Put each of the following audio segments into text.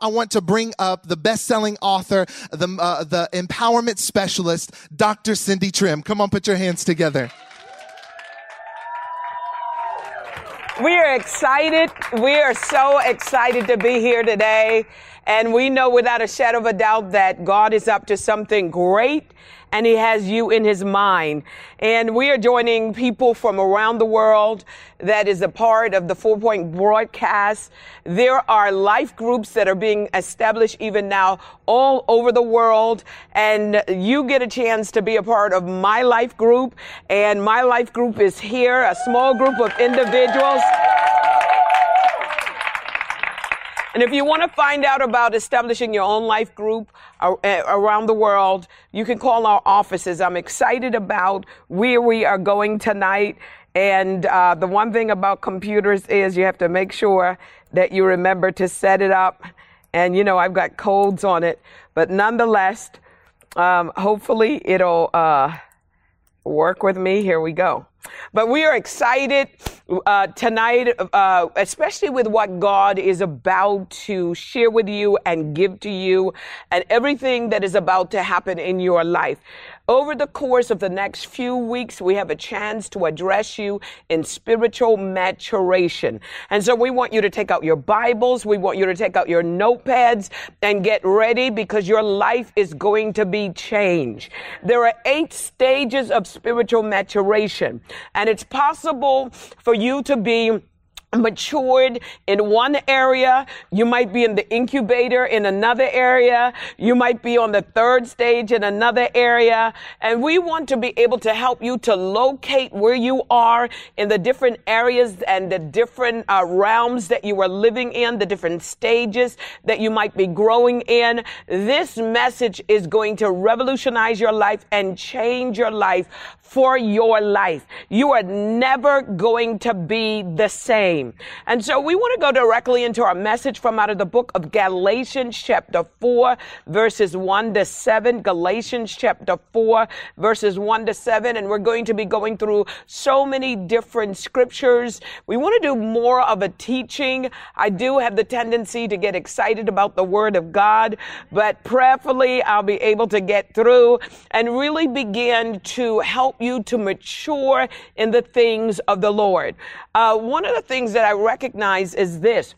I want to bring up the best-selling author, the uh, the empowerment specialist, Dr. Cindy Trimm. Come on, put your hands together. We are excited. We are so excited to be here today. And we know without a shadow of a doubt that God is up to something great and he has you in his mind. And we are joining people from around the world that is a part of the four point broadcast. There are life groups that are being established even now all over the world. And you get a chance to be a part of my life group. And my life group is here, a small group of individuals. And if you want to find out about establishing your own life group eh, around the world, you can call our offices. I'm excited about where we are going tonight. And uh, the one thing about computers is you have to make sure that you remember to set it up. And, you know, I've got codes on it. But nonetheless, um, hopefully it'll uh, work with me. Here we go. But we are excited uh, tonight, uh, especially with what God is about to share with you and give to you and everything that is about to happen in your life. Over the course of the next few weeks, we have a chance to address you in spiritual maturation. And so we want you to take out your Bibles. We want you to take out your notepads and get ready because your life is going to be changed. There are eight stages of spiritual maturation and it's possible for you to be matured in one area. You might be in the incubator in another area. You might be on the third stage in another area. And we want to be able to help you to locate where you are in the different areas and the different uh, realms that you are living in, the different stages that you might be growing in. This message is going to revolutionize your life and change your life for your life. You are never going to be the same. And so we want to go directly into our message from out of the book of Galatians chapter 4 verses 1 to 7. Galatians chapter 4 verses 1 to 7. And we're going to be going through so many different scriptures. We want to do more of a teaching. I do have the tendency to get excited about the word of God, but prayerfully I'll be able to get through and really begin to help you to mature in the things of the Lord. Uh, one of the things that I recognize is this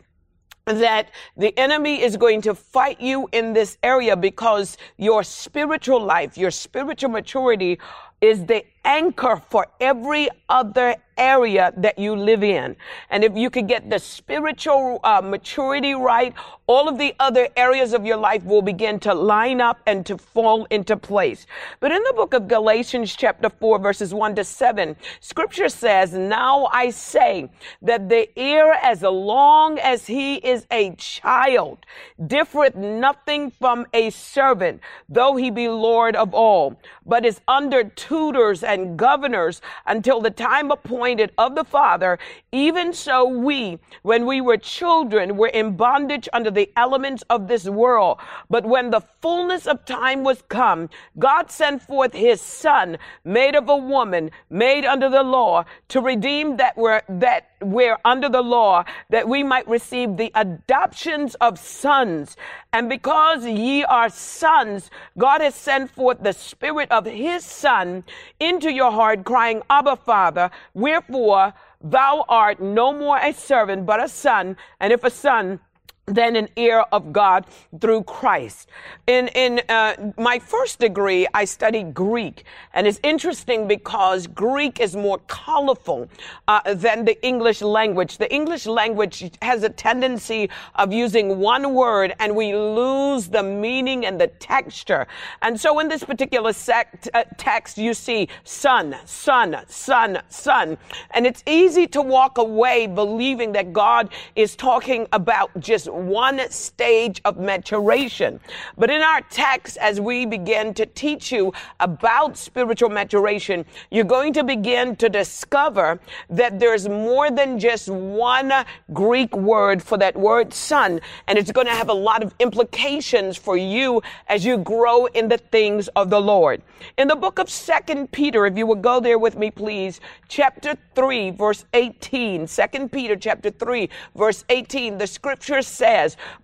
that the enemy is going to fight you in this area because your spiritual life, your spiritual maturity is the anchor for every other area that you live in. And if you could get the spiritual uh, maturity right, all of the other areas of your life will begin to line up and to fall into place. But in the book of Galatians chapter 4 verses 1 to 7, scripture says, Now I say that the ear as long as he is a child differeth nothing from a servant, though he be Lord of all, but is under tutors and governors until the time appointed of the Father, even so we, when we were children, were in bondage under the elements of this world. But when the fullness of time was come, God sent forth his son, made of a woman, made under the law, to redeem that were that we're under the law, that we might receive the adoptions of sons. And because ye are sons, God has sent forth the Spirit of His Son into your heart, crying, Abba, Father. Wherefore, thou art no more a servant, but a son. And if a son, than an heir of God through Christ. In in uh, my first degree, I studied Greek, and it's interesting because Greek is more colorful uh, than the English language. The English language has a tendency of using one word, and we lose the meaning and the texture. And so, in this particular sect, uh, text, you see son, son, son, son, and it's easy to walk away believing that God is talking about just one stage of maturation. But in our text, as we begin to teach you about spiritual maturation, you're going to begin to discover that there's more than just one Greek word for that word son, and it's going to have a lot of implications for you as you grow in the things of the Lord. In the book of Second Peter, if you would go there with me, please, chapter 3, verse 18. Second Peter, chapter 3, verse 18, the scripture says,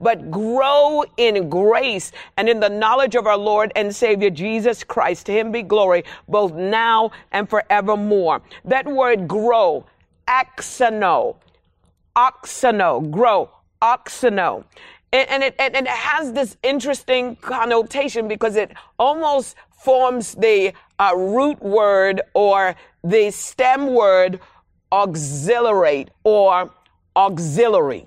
but grow in grace and in the knowledge of our Lord and Savior Jesus Christ. To him be glory both now and forevermore. That word grow, axano, auxano, grow, auxano. And it, and it has this interesting connotation because it almost forms the uh, root word or the stem word auxiliate or auxiliary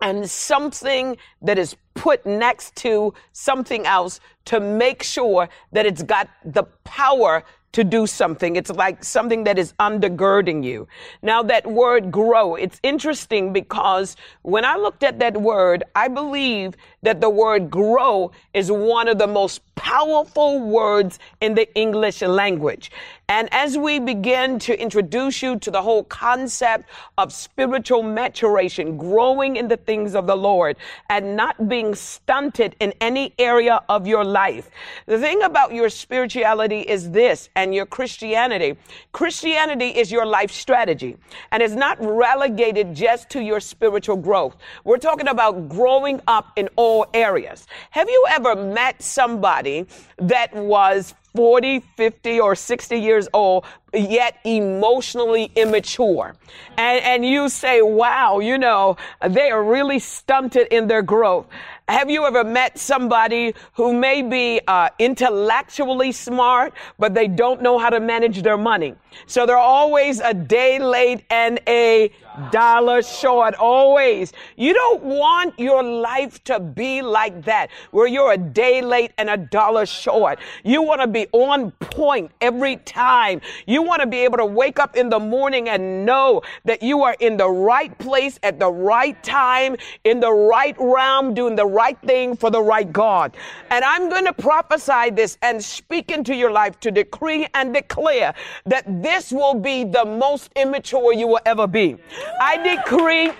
and something that is put next to something else to make sure that it's got the power to do something. It's like something that is undergirding you. Now that word grow, it's interesting because when I looked at that word, I believe that the word grow is one of the most powerful words in the English language. And as we begin to introduce you to the whole concept of spiritual maturation, growing in the things of the Lord and not being stunted in any area of your life. The thing about your spirituality is this and your Christianity. Christianity is your life strategy and it's not relegated just to your spiritual growth. We're talking about growing up in all areas. Have you ever met somebody that was 40, 50, or 60 years old, yet emotionally immature. And, and you say, wow, you know, they are really stunted in their growth. Have you ever met somebody who may be uh, intellectually smart, but they don't know how to manage their money? So they're always a day late and a dollar short, always. You don't want your life to be like that, where you're a day late and a dollar short. You want to be on point every time. You want to be able to wake up in the morning and know that you are in the right place at the right time, in the right realm, doing the right thing for the right God. And I'm going to prophesy this and speak into your life to decree and declare that this will be the most immature you will ever be. I decree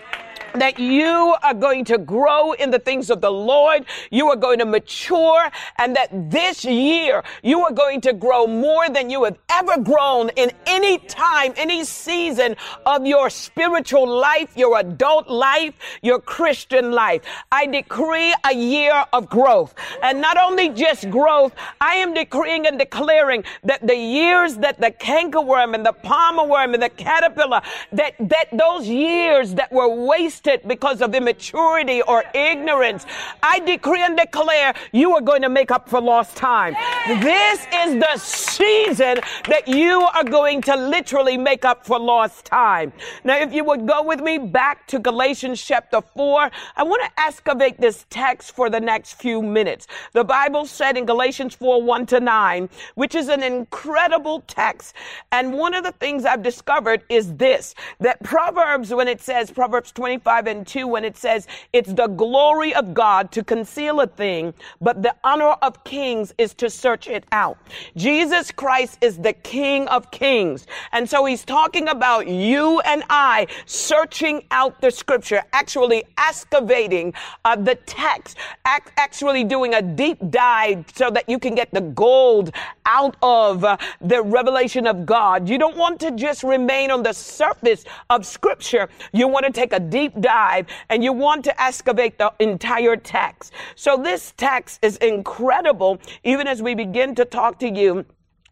that you are going to grow in the things of the Lord. You are going to mature and that this year you are going to grow more than you have ever grown in any time, any season of your spiritual life, your adult life, your Christian life. I decree a year of growth and not only just growth, I am decreeing and declaring that the years that the cankerworm and the palmer worm and the caterpillar, that, that those years that were wasted because of immaturity or ignorance. I decree and declare you are going to make up for lost time. This is the season that you are going to literally make up for lost time. Now, if you would go with me back to Galatians chapter 4, I want to excavate this text for the next few minutes. The Bible said in Galatians 4 1 to 9, which is an incredible text. And one of the things I've discovered is this that Proverbs, when it says Proverbs 25, 5 and 2 when it says, It's the glory of God to conceal a thing, but the honor of kings is to search it out. Jesus Christ is the King of kings. And so he's talking about you and I searching out the scripture, actually excavating uh, the text, ac- actually doing a deep dive so that you can get the gold out of uh, the revelation of God. You don't want to just remain on the surface of scripture. You want to take a deep dive and you want to excavate the entire text. So this text is incredible, even as we begin to talk to you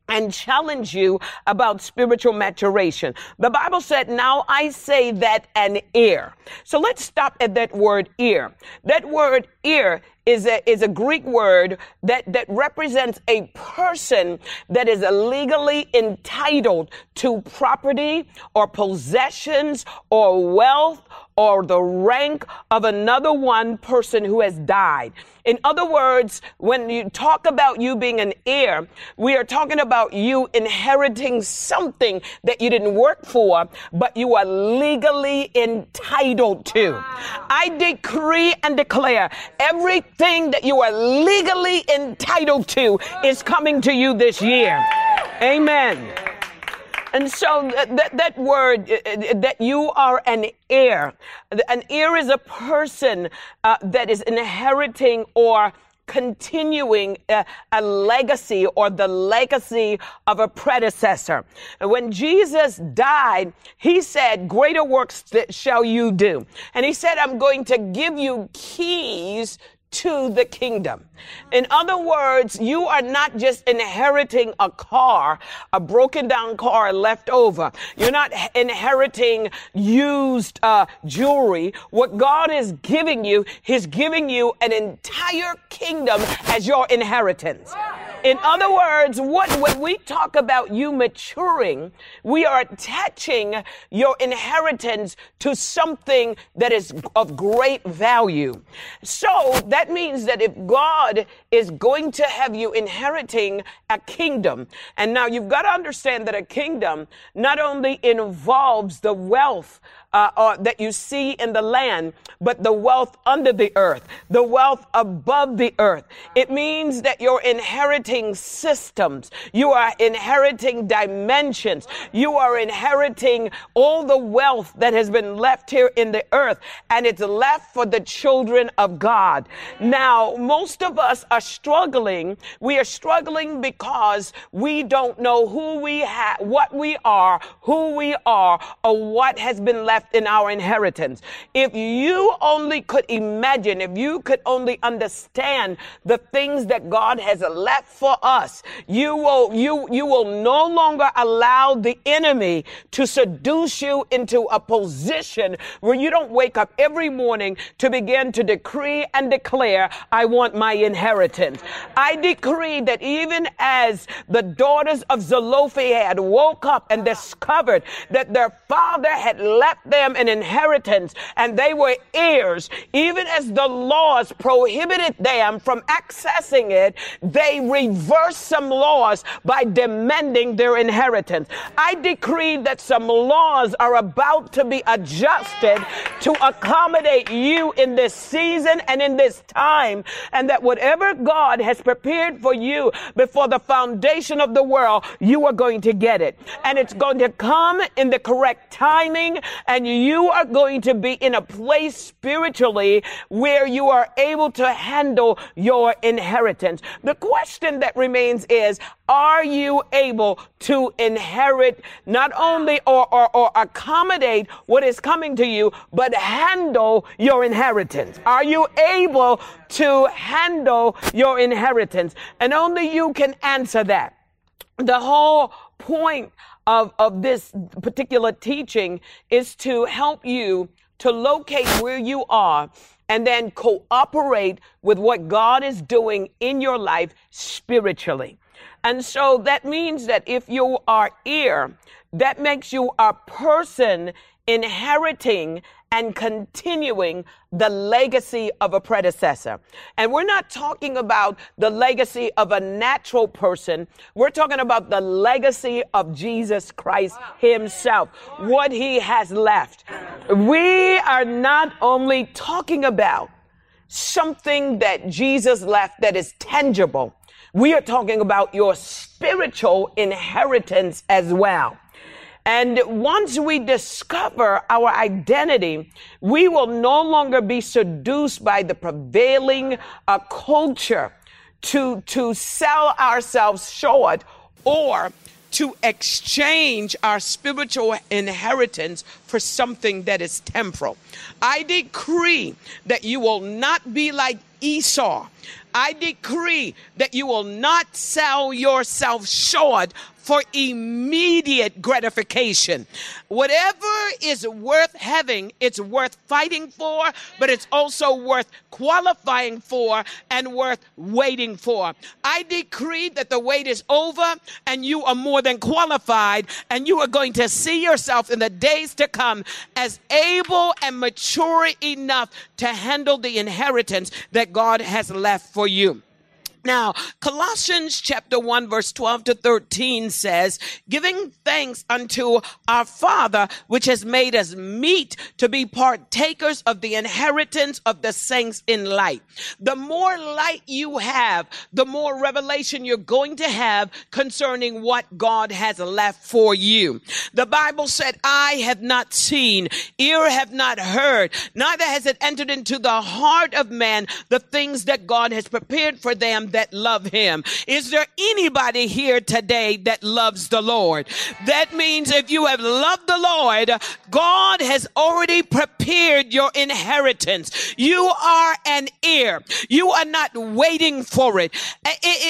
and challenge you about spiritual maturation. The Bible said, now I say that an ear. So let's stop at that word ear. That word ear is a, is a Greek word that, that represents a person that is legally entitled to property or possessions or wealth or the rank of another one person who has died. In other words, when you talk about you being an heir, we are talking about you inheriting something that you didn't work for, but you are legally entitled to. I decree and declare everything that you are legally entitled to is coming to you this year. Amen. And so that, that word, uh, uh, that you are an heir, an heir is a person uh, that is inheriting or continuing a, a, legacy or the legacy of a predecessor. When Jesus died, he said, greater works shall you do. And he said, I'm going to give you keys to the kingdom. In other words, you are not just inheriting a car, a broken down car left over. You're not inheriting used uh, jewelry. What God is giving you, He's giving you an entire kingdom as your inheritance. In other words, what when we talk about you maturing, we are attaching your inheritance to something that is of great value. So that means that if God is going to have you inheriting a kingdom, and now you've got to understand that a kingdom not only involves the wealth uh, that you see in the land, but the wealth under the earth, the wealth above the earth. It means that you're inheriting systems. You are inheriting dimensions. You are inheriting all the wealth that has been left here in the earth, and it's left for the children of God. Now, most of us are struggling. We are struggling because we don't know who we have, what we are, who we are, or what has been left left in our inheritance. If you only could imagine, if you could only understand the things that God has left for us, you will, you, you will no longer allow the enemy to seduce you into a position where you don't wake up every morning to begin to decree and declare, I want my inheritance. I decree that even as the daughters of Zelophehad woke up and discovered that their father had left them an inheritance and they were heirs. Even as the laws prohibited them from accessing it, they reversed some laws by demanding their inheritance. I decree that some laws are about to be adjusted to accommodate you in this season and in this time, and that whatever God has prepared for you before the foundation of the world, you are going to get it. And it's going to come in the correct timing, and you are going to be in a place spiritually where you are able to handle your inheritance. The question that remains is, are you able to inherit not only or, or, or accommodate what is coming to you, but handle your inheritance? Are you able to handle your inheritance? And only you can answer that. The whole point of, of this particular teaching is to help you to locate where you are and then cooperate with what God is doing in your life spiritually. And so that means that if you are ear, that makes you a person inheriting and continuing the legacy of a predecessor. And we're not talking about the legacy of a natural person. We're talking about the legacy of Jesus Christ himself, what he has left. We are not only talking about something that Jesus left that is tangible. We are talking about your spiritual inheritance as well. And once we discover our identity, we will no longer be seduced by the prevailing uh, culture to, to sell ourselves short or to exchange our spiritual inheritance for something that is temporal. I decree that you will not be like Esau. I decree that you will not sell yourself short for immediate gratification. Whatever is worth having, it's worth fighting for, but it's also worth qualifying for and worth waiting for. I decree that the wait is over and you are more than qualified and you are going to see yourself in the days to come as able and mature enough to handle the inheritance that God has left for you. Now, Colossians chapter 1 verse 12 to 13 says, giving thanks unto our Father, which has made us meet to be partakers of the inheritance of the saints in light. The more light you have, the more revelation you're going to have concerning what God has left for you. The Bible said, I have not seen, ear have not heard, neither has it entered into the heart of man the things that God has prepared for them that love him. Is there anybody here today that loves the Lord? That means if you have loved the Lord, God has already prepared your inheritance. You are an heir. You are not waiting for it.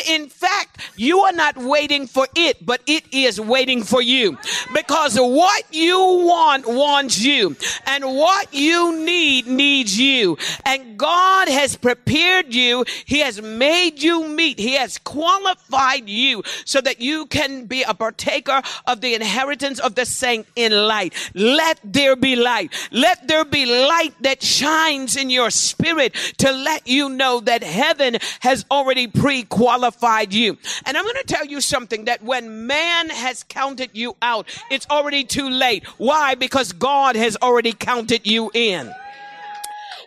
In fact, you are not waiting for it, but it is waiting for you because what you want wants you and what you need needs you. And God has prepared you. He has made you meet. He has qualified you so that you can be a partaker of the inheritance of the saint in light. Let there be light. Let there be light that shines in your spirit to let you know that heaven has already pre-qualified you. And I'm going to tell you something that when man has counted you out, it's already too late. Why? Because God has already counted you in.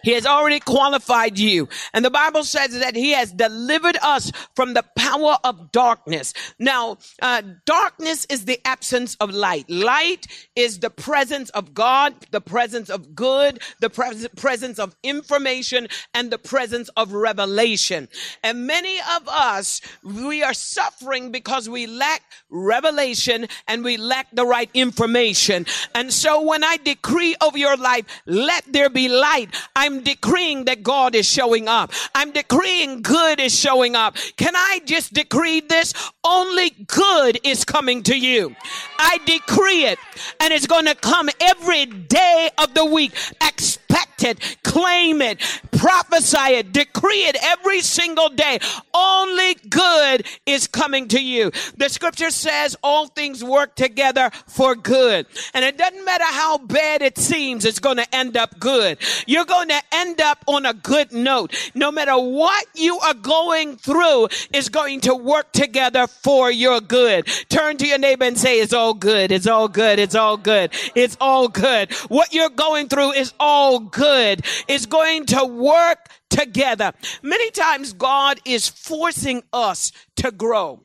He has already qualified you. And the Bible says that he has delivered us from the power of darkness. Now, uh, darkness is the absence of light. Light is the presence of God, the presence of good, the pres- presence of information, and the presence of revelation. And many of us, we are suffering because we lack revelation and we lack the right information. And so when I decree over your life, let there be light, I I'm decreeing that God is showing up. I'm decreeing good is showing up. Can I just decree this? Only good is coming to you. I decree it and it's going to come every day of the week. Expect it, claim it, prophesy it, decree it every single day. Only good is coming to you. The scripture says all things work together for good. And it doesn't matter how bad it seems, it's going to end up good. You're going to end up on a good note. No matter what you are going through is going to work together for your good. Turn to your neighbor and say, it's all good. It's all good. It's all good. It's all good. What you're going through is all good. is going to work together. Many times God is forcing us to grow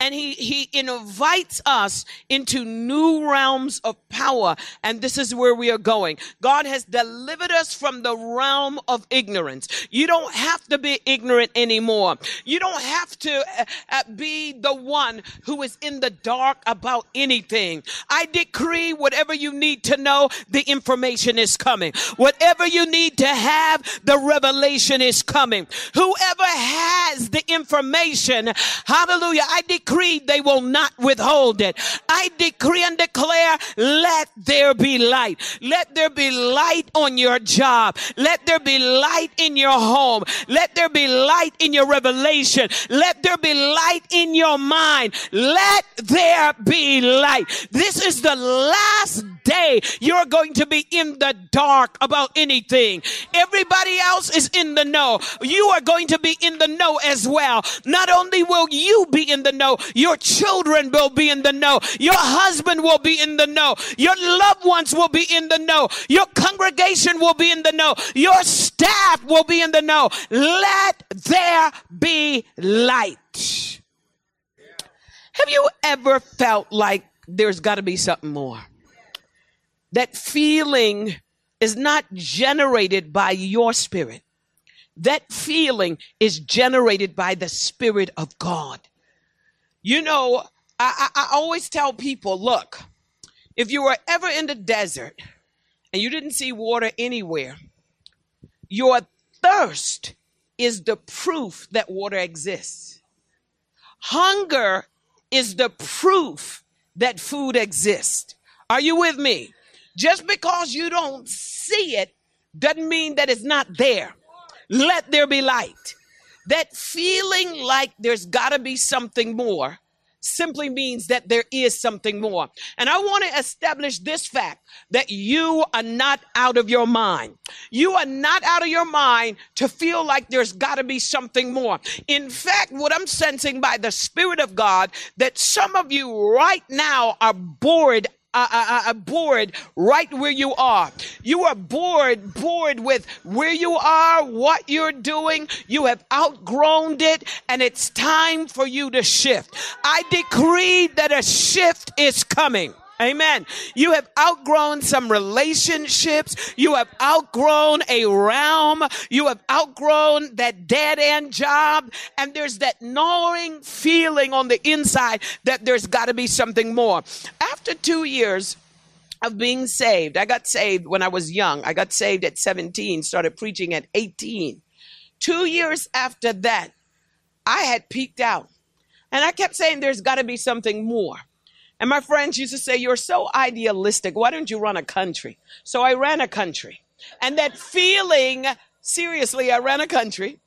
and he, he invites us into new realms of power. And this is where we are going. God has delivered us from the realm of ignorance. You don't have to be ignorant anymore. You don't have to uh, uh, be the one who is in the dark about anything. I decree whatever you need to know, the information is coming. Whatever you need to have, the revelation is coming. Whoever has the information, hallelujah, I decree they will not withhold it. I decree and declare, let there be light. Let there be light on your job. Let there be light in your home. Let there be light in your revelation. Let there be light in your mind. Let there be light. This is the last day you're going to be in the dark about anything. Everybody else is in the know. You are going to be in the know as well. Not only will you be in the know, your children will be in the know. Your husband will be in the know. Your loved ones will be in the know. Your congregation will be in the know. Your staff will be in the know. Let there be light. Have you ever felt like there's got to be something more? That feeling is not generated by your spirit. That feeling is generated by the Spirit of God. You know, I, I, I always tell people look, if you were ever in the desert and you didn't see water anywhere, your thirst is the proof that water exists. Hunger is the proof that food exists. Are you with me? Just because you don't see it doesn't mean that it's not there. Let there be light. That feeling like there's got to be something more simply means that there is something more. And I want to establish this fact that you are not out of your mind. You are not out of your mind to feel like there's got to be something more. In fact, what I'm sensing by the Spirit of God, that some of you right now are bored uh, uh, uh, bored right where you are. You are bored, bored with where you are, what you're doing. You have outgrown it, and it's time for you to shift. I decree that a shift is coming. Amen. You have outgrown some relationships. You have outgrown a realm. You have outgrown that dead end job. And there's that gnawing feeling on the inside that there's got to be something more. After two years, of being saved. I got saved when I was young. I got saved at 17, started preaching at 18. Two years after that, I had peaked out. And I kept saying, there's got to be something more. And my friends used to say, You're so idealistic. Why don't you run a country? So I ran a country. And that feeling, seriously, I ran a country.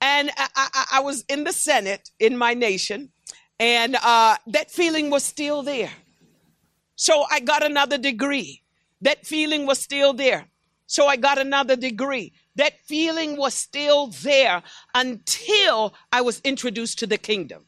And I, I, I was in the Senate in my nation. And uh, that feeling was still there. So I got another degree. That feeling was still there. So I got another degree. That feeling was still there until I was introduced to the kingdom.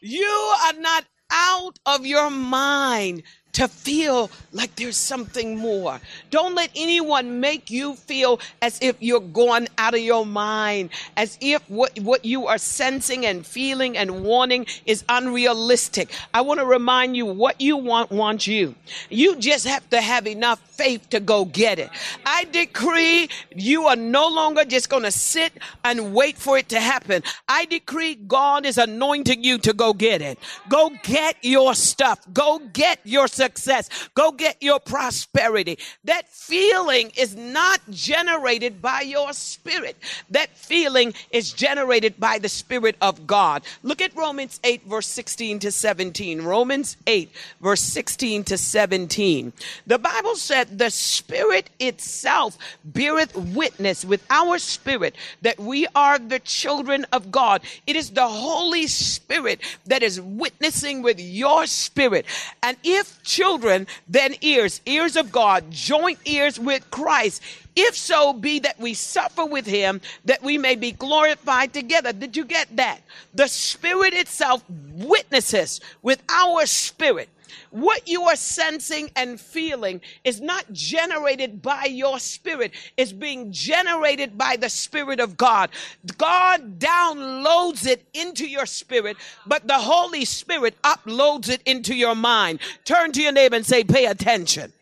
You are not out of your mind to feel like there's something more. Don't let anyone make you feel as if you're going out of your mind, as if what, what you are sensing and feeling and wanting is unrealistic. I want to remind you what you want wants you. You just have to have enough faith to go get it. I decree you are no longer just going to sit and wait for it to happen. I decree God is anointing you to go get it. Go get your stuff. Go get your success. Go get your prosperity. That feeling is not generated by your spirit. That feeling is generated by the Spirit of God. Look at Romans 8, verse 16 to 17. Romans 8, verse 16 to 17. The Bible said, The Spirit itself beareth witness with our spirit that we are the children of God. It is the Holy Spirit that is witnessing with your spirit. And if children, then ears, ears of God, joint ears with Christ. If so be that we suffer with him, that we may be glorified together. Did you get that? The Spirit itself witnesses with our spirit what you are sensing and feeling is not generated by your spirit, it's being generated by the Spirit of God. God downloads it into your spirit, but the Holy Spirit uploads it into your mind. Turn to your neighbor and say, Pay attention.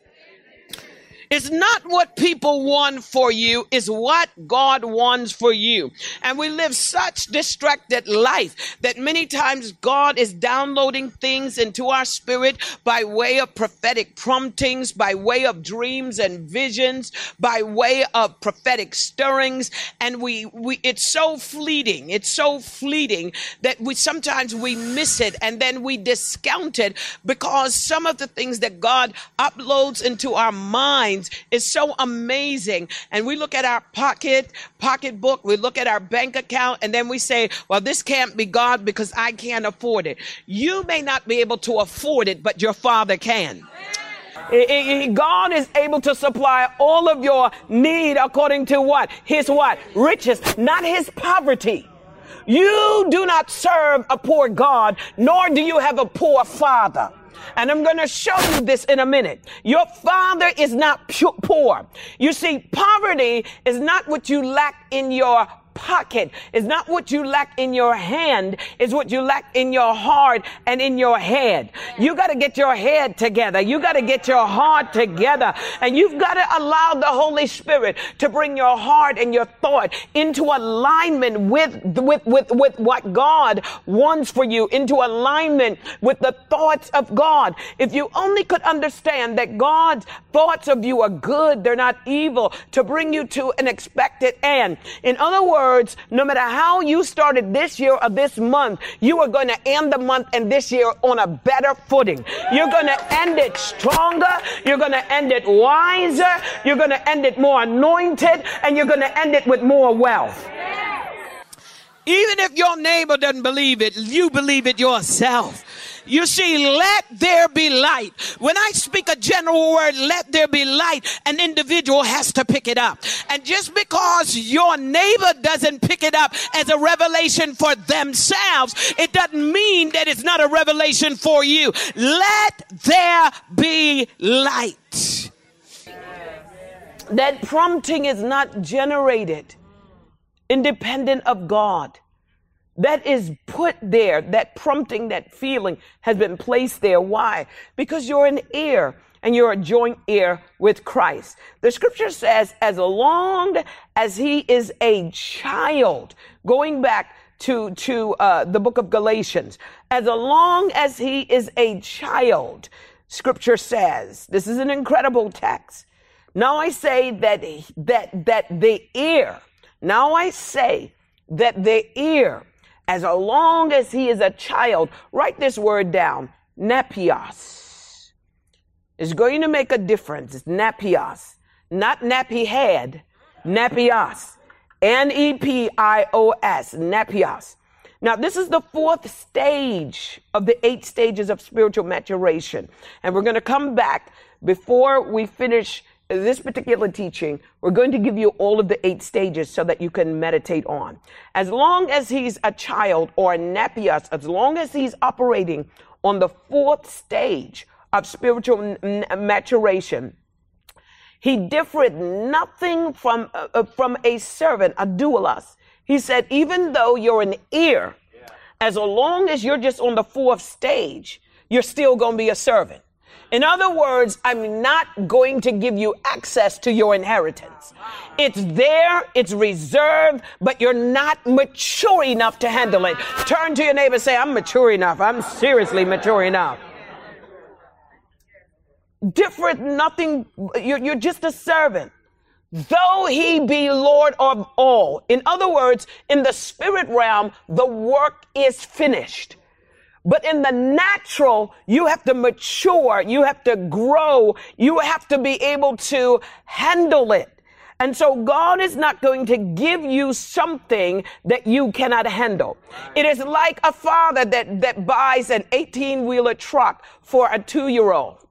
It's not what people want for you, it's what God wants for you. And we live such distracted life that many times God is downloading things into our spirit by way of prophetic promptings, by way of dreams and visions, by way of prophetic stirrings. And we, we it's so fleeting. It's so fleeting that we sometimes we miss it and then we discount it because some of the things that God uploads into our mind minds is so amazing. And we look at our pocket, pocketbook, we look at our bank account, and then we say, well, this can't be God because I can't afford it. You may not be able to afford it, but your father can. God is able to supply all of your need according to what? His what? Riches, not his poverty. You do not serve a poor God, nor do you have a poor father. And I'm going to show you this in a minute. Your father is not poor. You see, poverty is not what you lack in your pocket. It's not what you lack in your hand. It's what you lack in your heart and in your head. You got to get your head together. You got to get your heart together. And you've got to allow the Holy Spirit to bring your heart and your thought into alignment with, with, with, with what God wants for you, into alignment with the thoughts of God. If you only could understand that God's thoughts of you are good, they're not evil, to bring you to an expected end. In other words, words, no matter how you started this year or this month, you are going to end the month and this year on a better footing. You're going to end it stronger. You're going to end it wiser. You're going to end it more anointed and you're going to end it with more wealth. Even if your neighbor doesn't believe it, you believe it yourself. You see, let there be light. When I speak a general word, let there be light, an individual has to pick it up. And just because your neighbor doesn't pick it up as a revelation for themselves, it doesn't mean that it's not a revelation for you. Let there be light. That prompting is not generated independent of God that is put there, that prompting, that feeling has been placed there. Why? Because you're an heir and you're a joint heir with Christ. The scripture says, as long as he is a child, going back to, to uh, the book of Galatians, as long as he is a child, scripture says, this is an incredible text. Now I say that, that, that the ear, now I say that the heir as long as he is a child. Write this word down. Nepios. Is going to make a difference. It's nepios. Not nappy head. Nepios. N-E-P-I-O-S. Nepios. Now, this is the fourth stage of the eight stages of spiritual maturation. And we're going to come back before we finish this particular teaching, we're going to give you all of the eight stages so that you can meditate on. As long as he's a child or a nepios, as long as he's operating on the fourth stage of spiritual n- maturation, he differed nothing from, uh, uh, from a servant, a doulos. He said, even though you're an heir, as long as you're just on the fourth stage, you're still going to be a servant. In other words, I'm not going to give you access to your inheritance. It's there, it's reserved, but you're not mature enough to handle it. Turn to your neighbor say, I'm mature enough. I'm seriously mature enough. Different, nothing, you're, you're just a servant. Though he be Lord of all. In other words, in the spirit realm, the work is finished. But in the natural, you have to mature, you have to grow, you have to be able to handle it. And so God is not going to give you something that you cannot handle. It is like a father that, that buys an 18 wheeler truck for a two year old.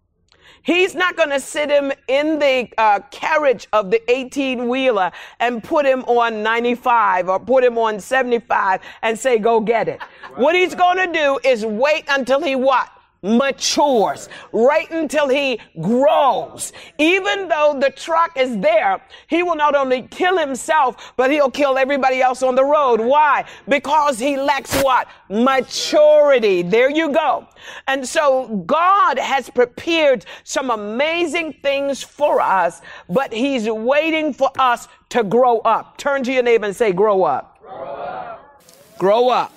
He's not going to sit him in the uh, carriage of the 18 wheeler and put him on 95 or put him on 75 and say, go get it. What he's going to do is wait until he what? Matures, right until he grows. Even though the truck is there, he will not only kill himself, but he'll kill everybody else on the road. Why? Because he lacks what? Maturity. There you go. And so God has prepared some amazing things for us, but he's waiting for us to grow up. Turn to your neighbor and say, grow up. Grow up. Grow up.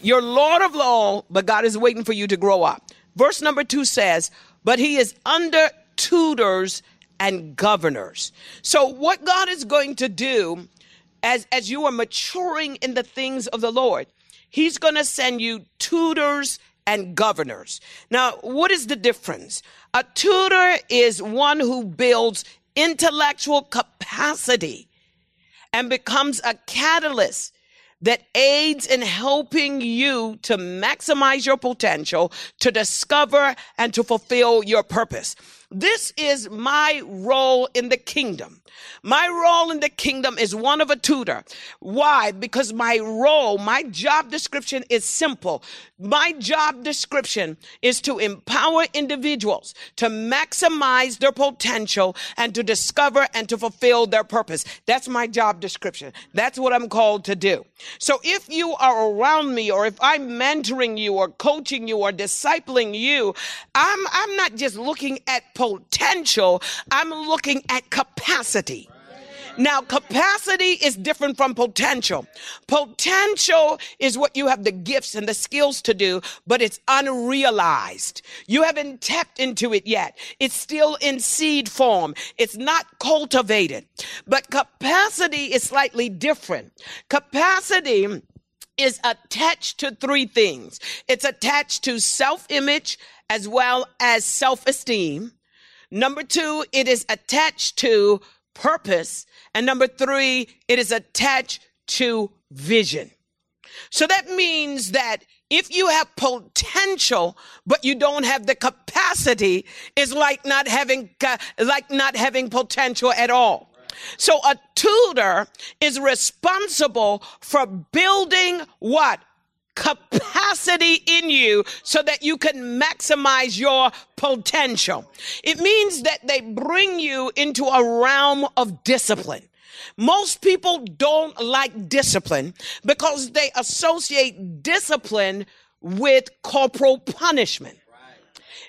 You're Lord of all, but God is waiting for you to grow up. Verse number two says, but he is under tutors and governors. So what God is going to do as, as you are maturing in the things of the Lord, he's going to send you tutors and governors. Now, what is the difference? A tutor is one who builds intellectual capacity and becomes a catalyst that aids in helping you to maximize your potential, to discover and to fulfill your purpose. This is my role in the kingdom. My role in the kingdom is one of a tutor. Why? Because my role, my job description is simple. My job description is to empower individuals to maximize their potential and to discover and to fulfill their purpose. That's my job description. That's what I'm called to do. So if you are around me or if I'm mentoring you or coaching you or discipling you, I'm, I'm not just looking at potential. I'm looking at capacity. Now, capacity is different from potential. Potential is what you have the gifts and the skills to do, but it's unrealized. You haven't tapped into it yet. It's still in seed form. It's not cultivated. But capacity is slightly different. Capacity is attached to three things. It's attached to self-image as well as self-esteem. Number two, it is attached to purpose. And number three, it is attached to vision. So that means that if you have potential, but you don't have the capacity, is like not having, like not having potential at all. So a tutor is responsible for building what? Capacity in you so that you can maximize your potential. It means that they bring you into a realm of discipline. Most people don't like discipline because they associate discipline with corporal punishment.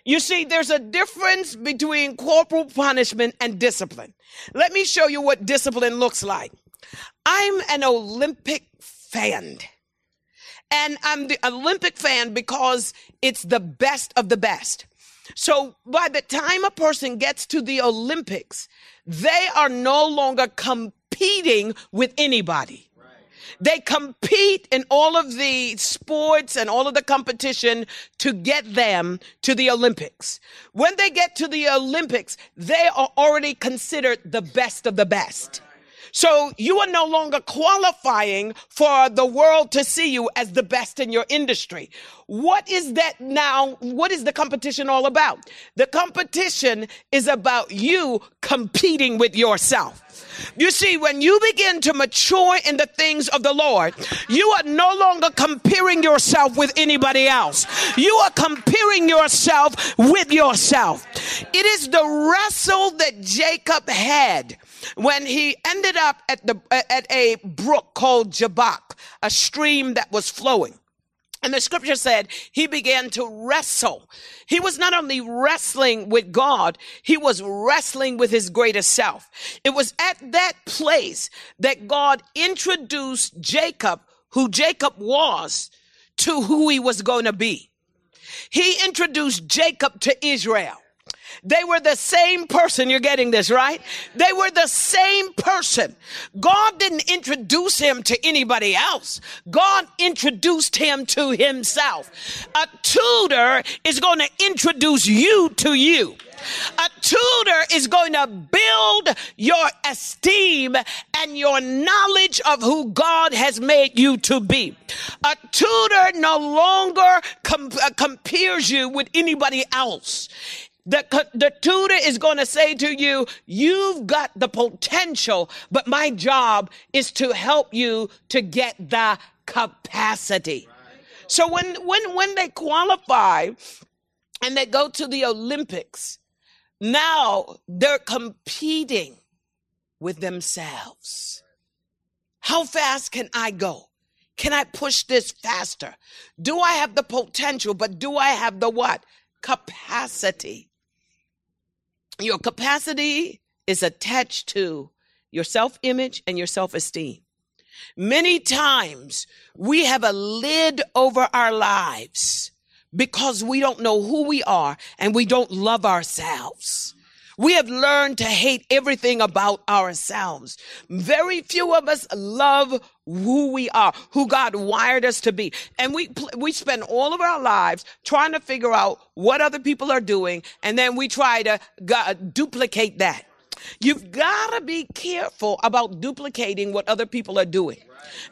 You see, there's a difference between corporal punishment and discipline. Let me show you what discipline looks like. I'm an Olympic fan. And I'm the Olympic fan because it's the best of the best. So by the time a person gets to the Olympics, they are no longer competing with anybody. They compete in all of the sports and all of the competition to get them to the Olympics. When they get to the Olympics, they are already considered the best of the best. So you are no longer qualifying for the world to see you as the best in your industry. What is that now? What is the competition all about? The competition is about you competing with yourself. You see, when you begin to mature in the things of the Lord, you are no longer comparing yourself with anybody else. You are comparing yourself with yourself. It is the wrestle that Jacob had when he ended up at the at a brook called Jabbok, a stream that was flowing. And the scripture said he began to wrestle. He was not only wrestling with God, he was wrestling with his greatest self. It was at that place that God introduced Jacob, who Jacob was, to who he was going to be. He introduced Jacob to Israel. They were the same person. You're getting this, right? They were the same person. God didn't introduce him to anybody else. God introduced him to himself. A tutor is going to introduce you to you. A tutor is going to build your esteem and your knowledge of who God has made you to be. A tutor no longer uh, compares you with anybody else. The, the tutor is going to say to you, you've got the potential, but my job is to help you to get the capacity. So when, when, when they qualify and they go to the Olympics, now they're competing with themselves. How fast can I go? Can I push this faster? Do I have the potential, but do I have the what? Capacity. Your capacity is attached to your self image and your self esteem. Many times we have a lid over our lives because we don't know who we are and we don't love ourselves. We have learned to hate everything about ourselves. Very few of us love who we are, who God wired us to be. And we, we spend all of our lives trying to figure out what other people are doing. And then we try to God, duplicate that. You've got to be careful about duplicating what other people are doing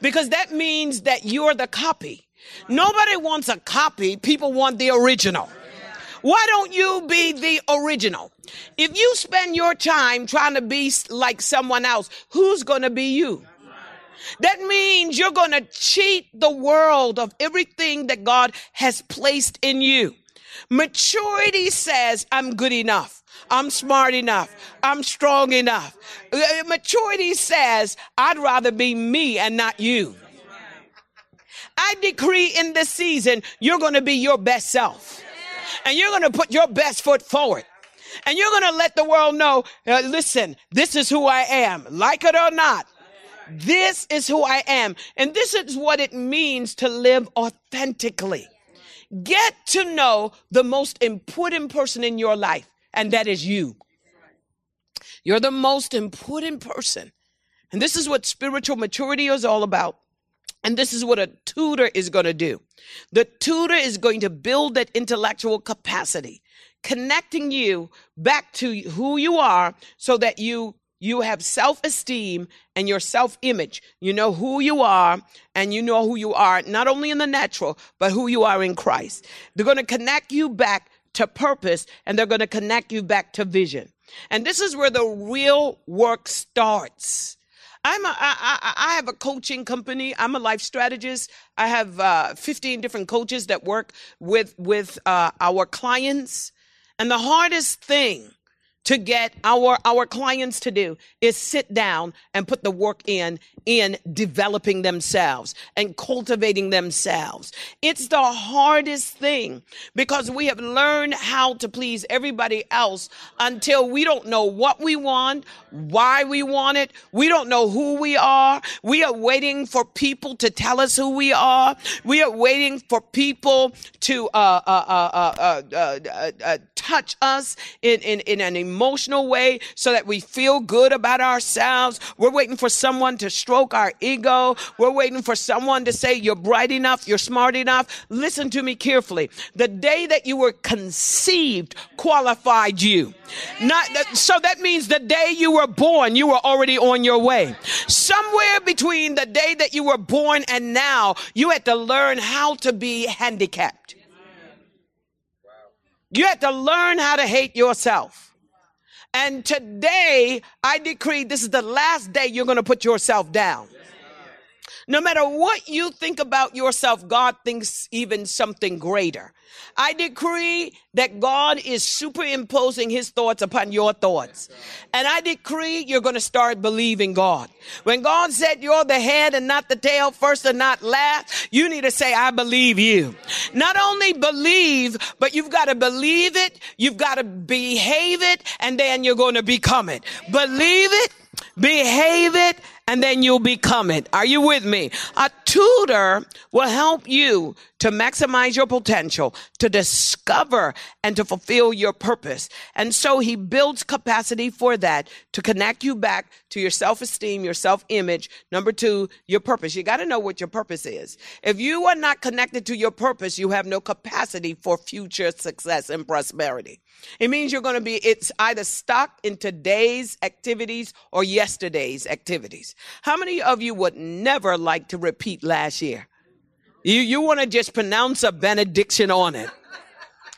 because that means that you're the copy. Nobody wants a copy. People want the original. Why don't you be the original? If you spend your time trying to be like someone else, who's going to be you? That means you're going to cheat the world of everything that God has placed in you. Maturity says, I'm good enough. I'm smart enough. I'm strong enough. Uh, maturity says, I'd rather be me and not you. I decree in this season, you're going to be your best self and you're going to put your best foot forward. And you're going to let the world know, uh, listen, this is who I am. Like it or not, this is who I am. And this is what it means to live authentically. Get to know the most important person in your life, and that is you. You're the most important person. And this is what spiritual maturity is all about. And this is what a tutor is going to do. The tutor is going to build that intellectual capacity, connecting you back to who you are so that you you have self-esteem and your self-image. You know who you are and you know who you are not only in the natural, but who you are in Christ. They're going to connect you back to purpose and they're going to connect you back to vision. And this is where the real work starts. I'm a, I, I have a coaching company. I'm a life strategist. I have uh, 15 different coaches that work with with uh, our clients. And the hardest thing to get our our clients to do is sit down and put the work in in developing themselves and cultivating themselves. It's the hardest thing because we have learned how to please everybody else until we don't know what we want why we want it. We don't know who we are. We are waiting for people to tell us who we are. We are waiting for people to uh, uh, uh, uh touch us in, in, in an emotional way so that we feel good about ourselves. We're waiting for someone to stroke our ego. We're waiting for someone to say, you're bright enough, you're smart enough. Listen to me carefully. The day that you were conceived qualified you. Not that, so that means the day you were born, you were already on your way. Somewhere between the day that you were born and now, you had to learn how to be handicapped. You had to learn how to hate yourself. And today, I decree this is the last day you're going to put yourself down. No matter what you think about yourself, God thinks even something greater. I decree that God is superimposing his thoughts upon your thoughts. And I decree you're going to start believing God. When God said you're the head and not the tail, first and not last, you need to say, I believe you. Not only believe, but you've got to believe it, you've got to behave it, and then you're going to become it. Believe it, behave it, and then you'll become it. Are you with me? A tutor will help you to maximize your potential, to discover and to fulfill your purpose. And so he builds capacity for that to connect you back to your self esteem, your self image. Number two, your purpose. You got to know what your purpose is. If you are not connected to your purpose, you have no capacity for future success and prosperity. It means you're going to be, it's either stuck in today's activities or yesterday's activities. How many of you would never like to repeat last year? You, you want to just pronounce a benediction on it.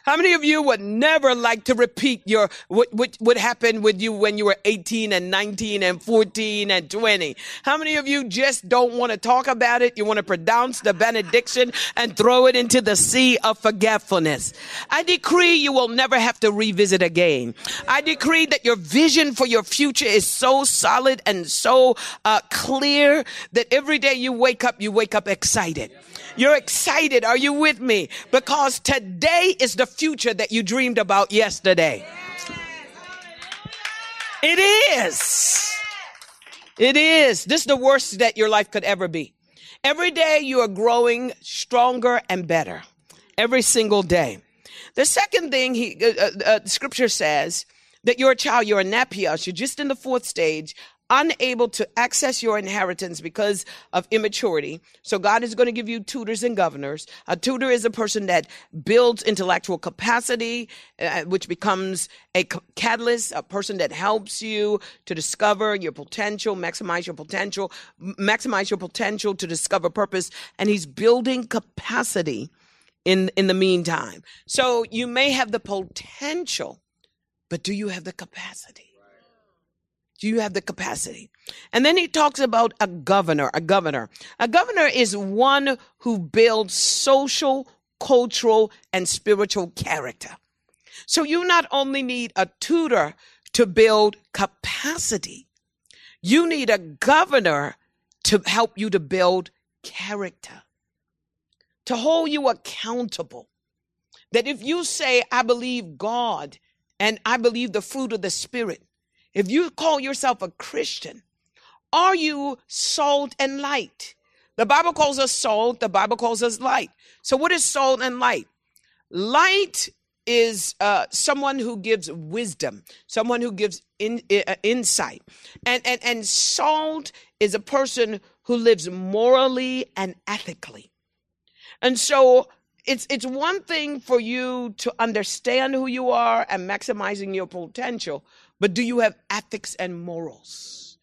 How many of you would never like to repeat your what, what what happened with you when you were 18 and 19 and 14 and 20? How many of you just don't want to talk about it? You want to pronounce the benediction and throw it into the sea of forgetfulness. I decree you will never have to revisit again. I decree that your vision for your future is so solid and so uh, clear that every day you wake up, you wake up excited. You're excited. Are you with me? Because today is the future that you dreamed about yesterday. It is. It is. This is the worst that your life could ever be. Every day you are growing stronger and better. Every single day. The second thing he, uh, uh, uh scripture says that you're a child, you're a nepios, you're just in the fourth stage, unable to access your inheritance because of immaturity. So God is going to give you tutors and governors. A tutor is a person that builds intellectual capacity, uh, which becomes a catalyst, a person that helps you to discover your potential, maximize your potential, maximize your potential to discover purpose. And he's building capacity in, in the meantime. So you may have the potential, but do you have the capacity? Do you have the capacity? And then he talks about a governor, a governor. A governor is one who builds social, cultural, and spiritual character. So you not only need a tutor to build capacity, you need a governor to help you to build character, to hold you accountable. That if you say, I believe God and I believe the fruit of the Spirit, if you call yourself a Christian, are you salt and light? The Bible calls us salt, the Bible calls us light. So, what is salt and light? Light is uh, someone who gives wisdom, someone who gives in, uh, insight. And, and, and salt is a person who lives morally and ethically. And so it's it's one thing for you to understand who you are and maximizing your potential, but do you have ethics and morals?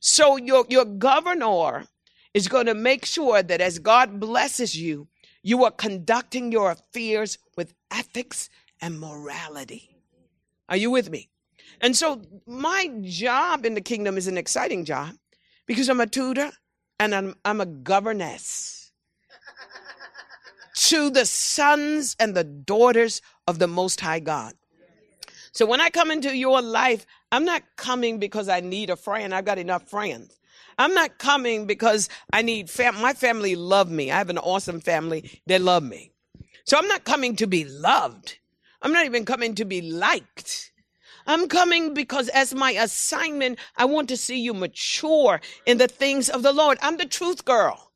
So your, your governor is going to make sure that as God blesses you, you are conducting your affairs with ethics and morality. Are you with me? And so my job in the kingdom is an exciting job because I'm a tutor and I'm, I'm a governess to the sons and the daughters of the Most High God. So when I come into your life, I'm not coming because I need a friend. I've got enough friends. I'm not coming because I need fam. My family love me. I have an awesome family. They love me. So I'm not coming to be loved. I'm not even coming to be liked. I'm coming because as my assignment, I want to see you mature in the things of the Lord. I'm the truth girl.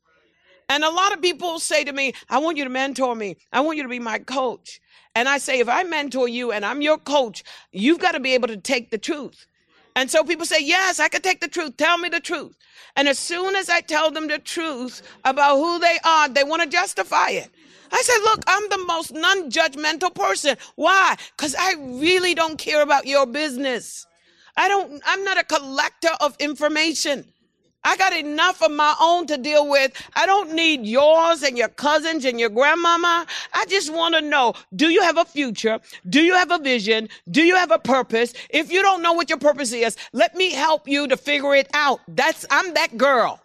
And a lot of people say to me, I want you to mentor me. I want you to be my coach. And I say, if I mentor you and I'm your coach, you've got to be able to take the truth. And so people say, Yes, I can take the truth. Tell me the truth. And as soon as I tell them the truth about who they are, they want to justify it. I said, Look, I'm the most non judgmental person. Why? Because I really don't care about your business. I don't, I'm not a collector of information. I got enough of my own to deal with. I don't need yours and your cousins and your grandmama. I just want to know, do you have a future? Do you have a vision? Do you have a purpose? If you don't know what your purpose is, let me help you to figure it out. That's, I'm that girl.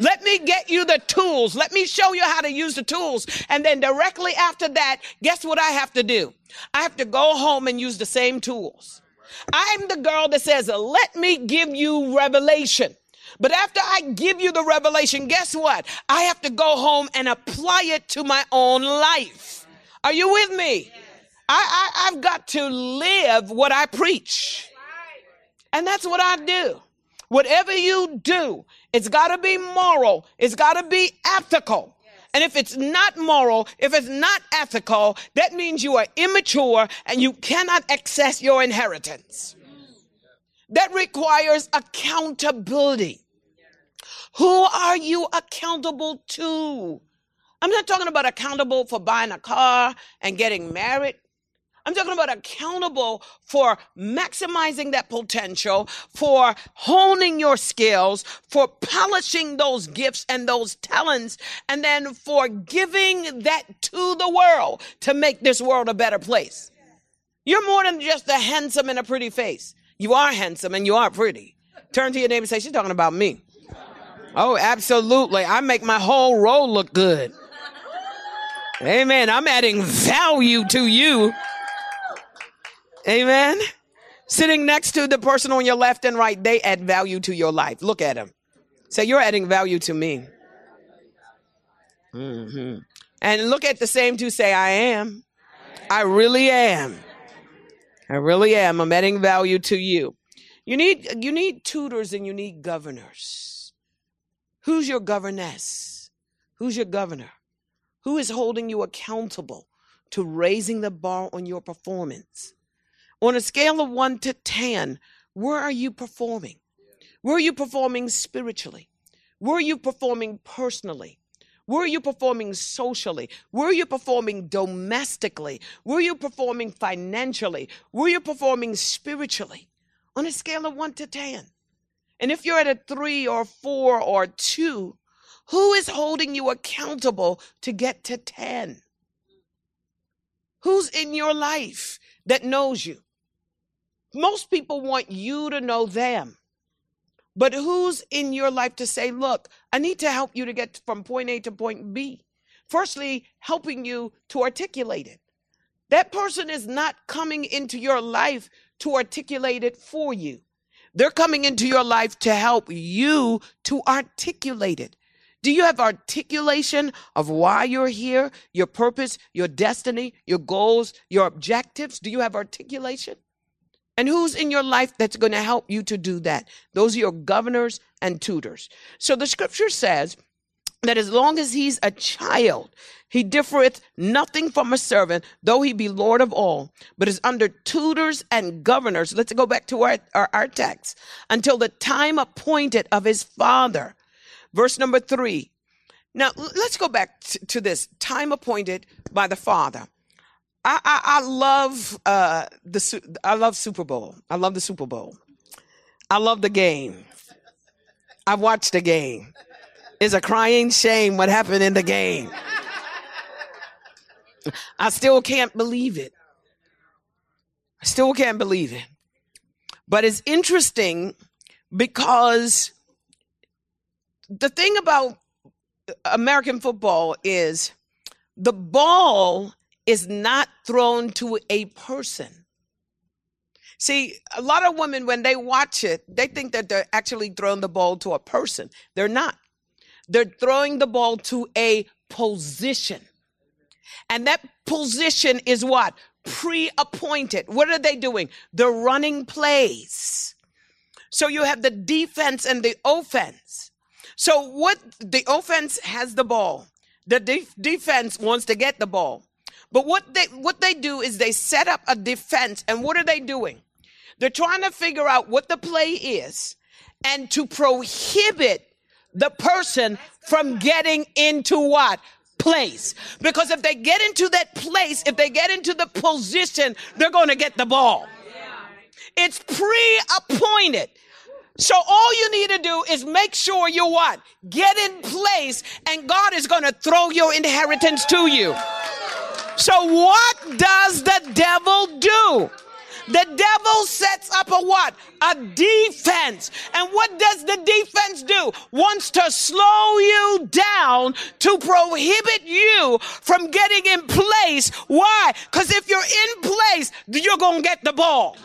Let me get you the tools. Let me show you how to use the tools. And then directly after that, guess what I have to do? I have to go home and use the same tools. I'm the girl that says, let me give you revelation. But after I give you the revelation, guess what? I have to go home and apply it to my own life. Are you with me? I, I, I've got to live what I preach. And that's what I do. Whatever you do, it's got to be moral, it's got to be ethical. And if it's not moral, if it's not ethical, that means you are immature and you cannot access your inheritance. That requires accountability. Who are you accountable to? I'm not talking about accountable for buying a car and getting married. I'm talking about accountable for maximizing that potential, for honing your skills, for polishing those gifts and those talents, and then for giving that to the world to make this world a better place. You're more than just a handsome and a pretty face. You are handsome and you are pretty. Turn to your neighbor and say, She's talking about me. Oh, absolutely. I make my whole role look good. Amen. I'm adding value to you. Amen. Sitting next to the person on your left and right, they add value to your life. Look at them. Say, You're adding value to me. Mm-hmm. And look at the same two, say, I am. I really am. I really am. I'm adding value to you. You need you need tutors and you need governors. Who's your governess? Who's your governor? Who is holding you accountable to raising the bar on your performance? On a scale of one to 10, where are you performing? Where are you performing spiritually? Where are you performing personally? Where are you performing socially? Where are you performing domestically? Where are you performing financially? Where are you performing spiritually? On a scale of one to 10. And if you're at a three or four or two, who is holding you accountable to get to 10? Who's in your life that knows you? Most people want you to know them. But who's in your life to say, look, I need to help you to get from point A to point B? Firstly, helping you to articulate it. That person is not coming into your life to articulate it for you. They're coming into your life to help you to articulate it. Do you have articulation of why you're here, your purpose, your destiny, your goals, your objectives? Do you have articulation? And who's in your life that's going to help you to do that? Those are your governors and tutors. So the scripture says that as long as he's a child, he differeth nothing from a servant, though he be Lord of all, but is under tutors and governors. Let's go back to our, our, our text. Until the time appointed of his father. Verse number three. Now, let's go back to, to this time appointed by the father. I, I, I love uh, the I love Super Bowl. I love the Super Bowl. I love the game. I've watched the game. It's a crying shame what happened in the game. I still can't believe it. I still can't believe it. But it's interesting because the thing about American football is the ball is not thrown to a person. See, a lot of women, when they watch it, they think that they're actually throwing the ball to a person. They're not. They're throwing the ball to a position. And that position is what? Pre appointed. What are they doing? They're running plays. So you have the defense and the offense. So what the offense has the ball. The de- defense wants to get the ball. But what they what they do is they set up a defense and what are they doing? They're trying to figure out what the play is and to prohibit the person from getting into what? Place. Because if they get into that place, if they get into the position, they're going to get the ball. It's pre appointed. So all you need to do is make sure you what? Get in place and God is going to throw your inheritance to you. So what does the devil do? The devil sets up a what? A defense. And what does the defense do? Wants to slow you down to prohibit you from getting in place. Why? Because if you're in place, you're going to get the ball.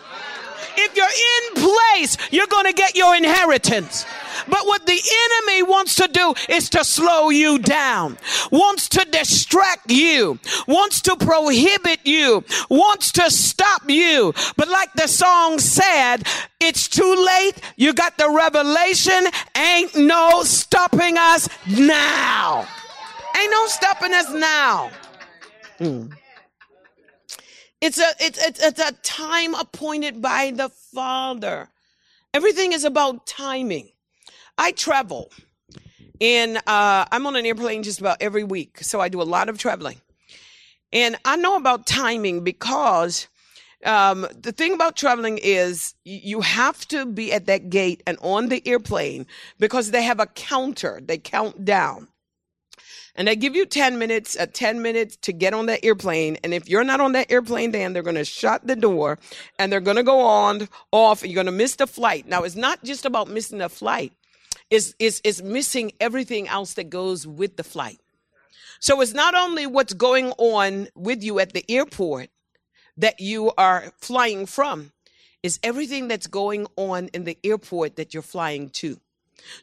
If you're in place, you're going to get your inheritance. But what the enemy wants to do is to slow you down, wants to distract you, wants to prohibit you, wants to stop you. But like the song said, it's too late. You got the revelation. Ain't no stopping us now. Ain't no stopping us now. Mm. It's a it's, it's it's a time appointed by the Father. Everything is about timing. I travel, and uh, I'm on an airplane just about every week, so I do a lot of traveling. And I know about timing because um, the thing about traveling is you have to be at that gate and on the airplane because they have a counter. They count down and they give you 10 minutes, uh, 10 minutes to get on that airplane. And if you're not on that airplane, then they're going to shut the door and they're going to go on off. You're going to miss the flight. Now, it's not just about missing the flight. It's, it's, it's missing everything else that goes with the flight. So it's not only what's going on with you at the airport that you are flying from, it's everything that's going on in the airport that you're flying to.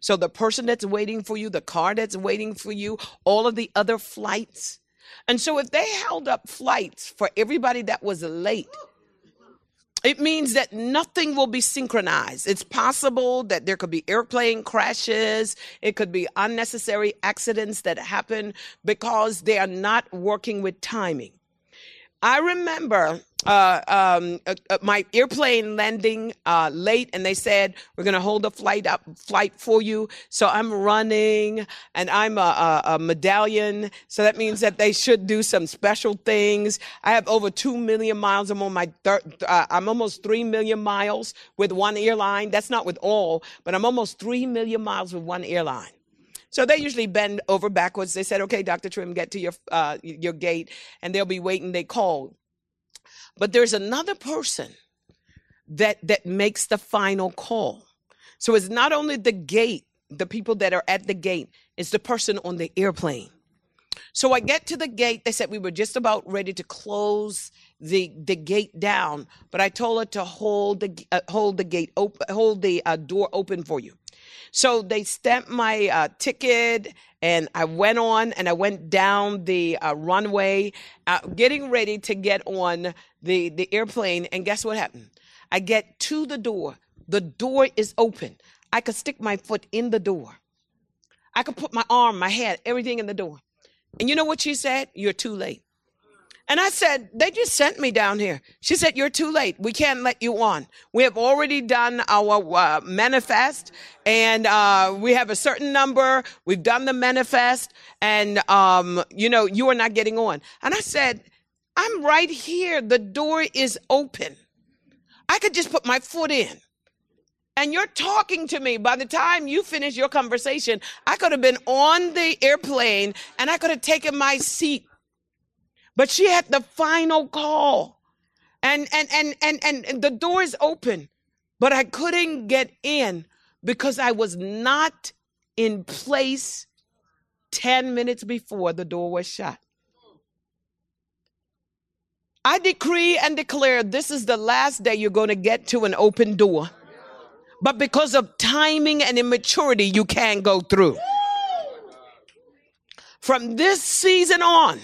So the person that's waiting for you, the car that's waiting for you, all of the other flights. And so if they held up flights for everybody that was late, it means that nothing will be synchronized. It's possible that there could be airplane crashes. It could be unnecessary accidents that happen because they are not working with timing. I remember uh, um, uh, uh, my airplane landing uh, late, and they said we're going to hold a flight up flight for you. So I'm running, and I'm a, a, a, medallion. So that means that they should do some special things. I have over two million miles. I'm on my third. Uh, I'm almost three million miles with one airline. That's not with all, but I'm almost three million miles with one airline. So they usually bend over backwards. They said, "Okay, Dr. Trimm, get to your uh, your gate," and they'll be waiting. They call, but there's another person that that makes the final call. So it's not only the gate, the people that are at the gate, it's the person on the airplane. So I get to the gate. They said we were just about ready to close the the gate down, but I told her to hold the uh, hold the gate open, hold the uh, door open for you. So they stamped my uh, ticket and I went on and I went down the uh, runway, uh, getting ready to get on the, the airplane. And guess what happened? I get to the door. The door is open. I could stick my foot in the door. I could put my arm, my head, everything in the door. And you know what she said? You're too late. And I said, they just sent me down here. She said, you're too late. We can't let you on. We have already done our uh, manifest and uh, we have a certain number. We've done the manifest and, um, you know, you are not getting on. And I said, I'm right here. The door is open. I could just put my foot in. And you're talking to me. By the time you finish your conversation, I could have been on the airplane and I could have taken my seat but she had the final call. And and and and and, and the door is open, but I couldn't get in because I was not in place 10 minutes before the door was shut. I decree and declare this is the last day you're going to get to an open door. But because of timing and immaturity, you can't go through. From this season on,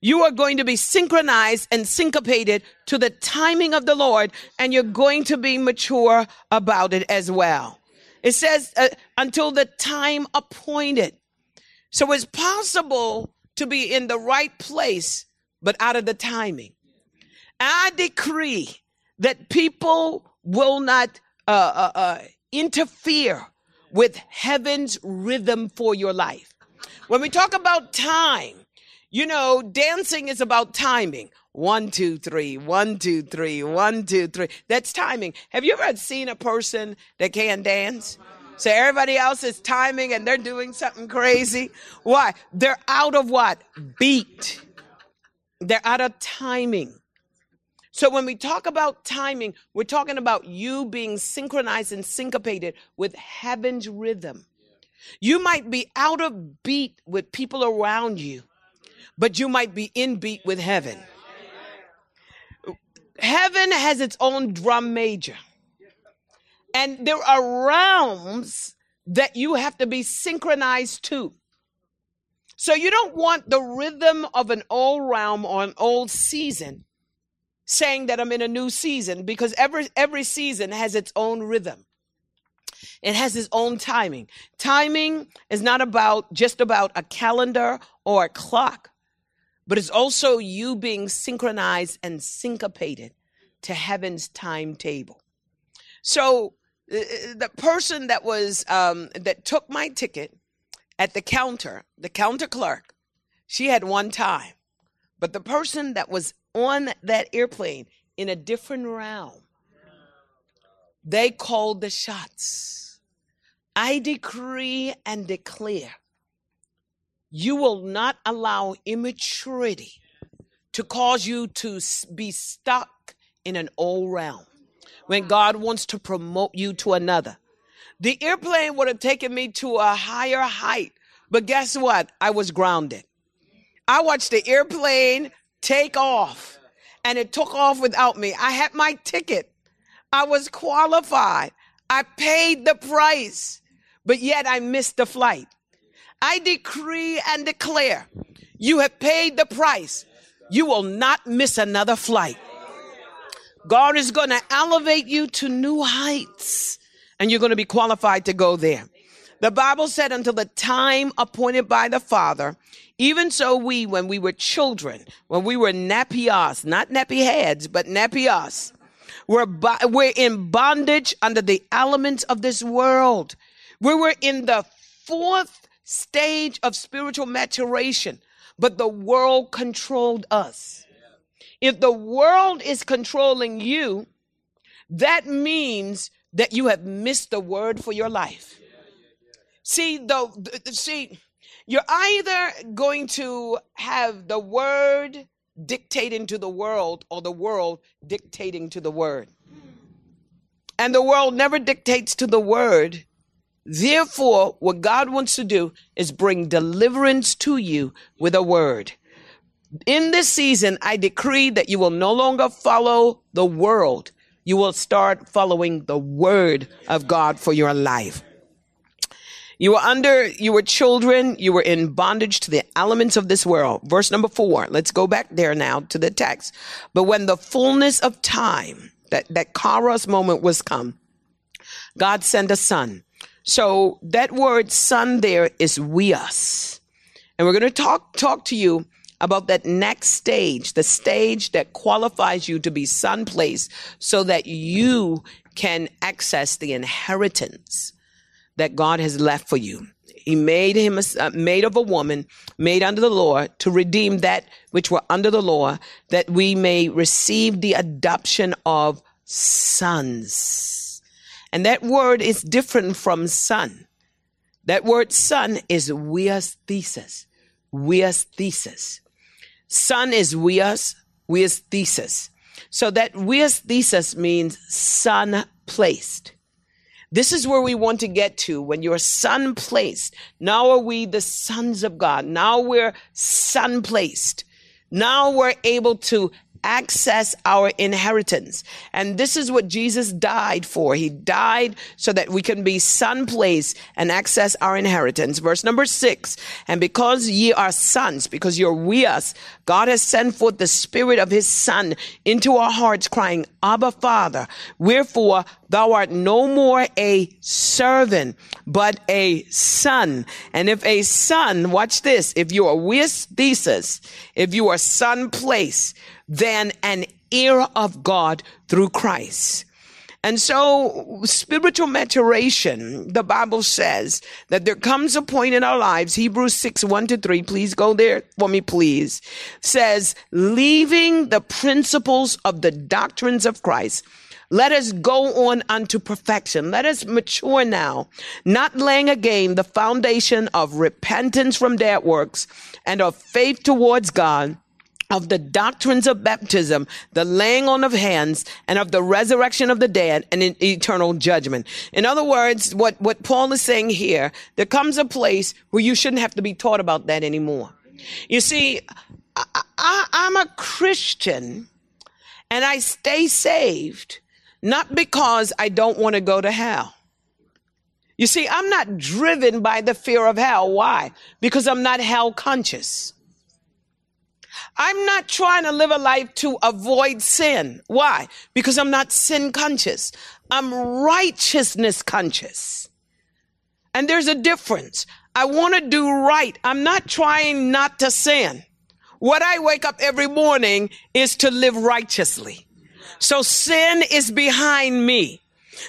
you are going to be synchronized and syncopated to the timing of the Lord, and you're going to be mature about it as well. It says, uh, until the time appointed. So it's possible to be in the right place, but out of the timing. I decree that people will not uh, uh, uh interfere with heaven's rhythm for your life. When we talk about time, you know, dancing is about timing. One, two, three, one, two, three, one, two, three. That's timing. Have you ever seen a person that can dance? So everybody else is timing and they're doing something crazy. Why? They're out of what? Beat. They're out of timing. So when we talk about timing, we're talking about you being synchronized and syncopated with heaven's rhythm. You might be out of beat with people around you but you might be in beat with heaven. Heaven has its own drum major. And there are realms that you have to be synchronized to. So you don't want the rhythm of an old realm or an old season saying that I'm in a new season because every every season has its own rhythm. It has its own timing. Timing is not about just about a calendar or a clock but it's also you being synchronized and syncopated to heaven's timetable. So uh, uh, the person that was um, that took my ticket at the counter, the counter clerk, she had one time, but the person that was on that airplane in a different realm, they called the shots. I decree and declare you will not allow immaturity to cause you to be stuck in an old realm when God wants to promote you to another. The airplane would have taken me to a higher height, but guess what? I was grounded. I watched the airplane take off and it took off without me. I had my ticket. I was qualified. I paid the price, but yet I missed the flight. I decree and declare you have paid the price. You will not miss another flight. God is going to elevate you to new heights and you're going to be qualified to go there. The Bible said until the time appointed by the Father, even so we, when we were children, when we were napios, not nappy heads, but napios, we're, we're in bondage under the elements of this world. We were in the fourth stage of spiritual maturation, but the world controlled us. If the world is controlling you, that means that you have missed the word for your life. See, though, see, you're either going to have the word dictating to the world or the world dictating to the word. And the world never dictates to the word. Therefore, what God wants to do is bring deliverance to you with a word. In this season, I decree that you will no longer follow the world. You will start following the word of God for your life. You were under, you were children, you were in bondage to the elements of this world. Verse number four. Let's go back there now to the text. But when the fullness of time, that, that Kairos moment was come, God sent a son. So that word son there is we us. And we're going to talk, talk to you about that next stage, the stage that qualifies you to be son placed so that you can access the inheritance that God has left for you. He made him a, uh, made of a woman, made under the law, to redeem that which were under the law, that we may receive the adoption of sons. And that word is different from son. That word son is huios thesis. Huios thesis. Son is huios thesis. So that huios thesis means son placed. This is where we want to get to when you're son placed. Now are we the sons of God. Now we're son placed. Now we're able to access our inheritance. And this is what Jesus died for. He died so that we can be son place and access our inheritance. Verse number six. And because ye are sons, because you're huios, God has sent forth the spirit of his son into our hearts crying, Abba Father. Wherefore thou art no more a servant, but a son. And if a son, watch this, if you are huios thesis, if you are son placed, than an ear of God through Christ. And so spiritual maturation, the Bible says that there comes a point in our lives, Hebrews 6, 1 to 3, please go there for me, please, says, leaving the principles of the doctrines of Christ, let us go on unto perfection. Let us mature now, not laying again the foundation of repentance from dead works and of faith towards God of the doctrines of baptism, the laying on of hands, and of the resurrection of the dead and eternal judgment. In other words, what, what Paul is saying here, there comes a place where you shouldn't have to be taught about that anymore. You see, I, I, I'm a Christian and I stay saved not because I don't want to go to hell. You see, I'm not driven by the fear of hell. Why? Because I'm not hell conscious. I'm not trying to live a life to avoid sin. Why? Because I'm not sin conscious. I'm righteousness conscious. And there's a difference. I want to do right. I'm not trying not to sin. What I wake up every morning is to live righteously. So sin is behind me.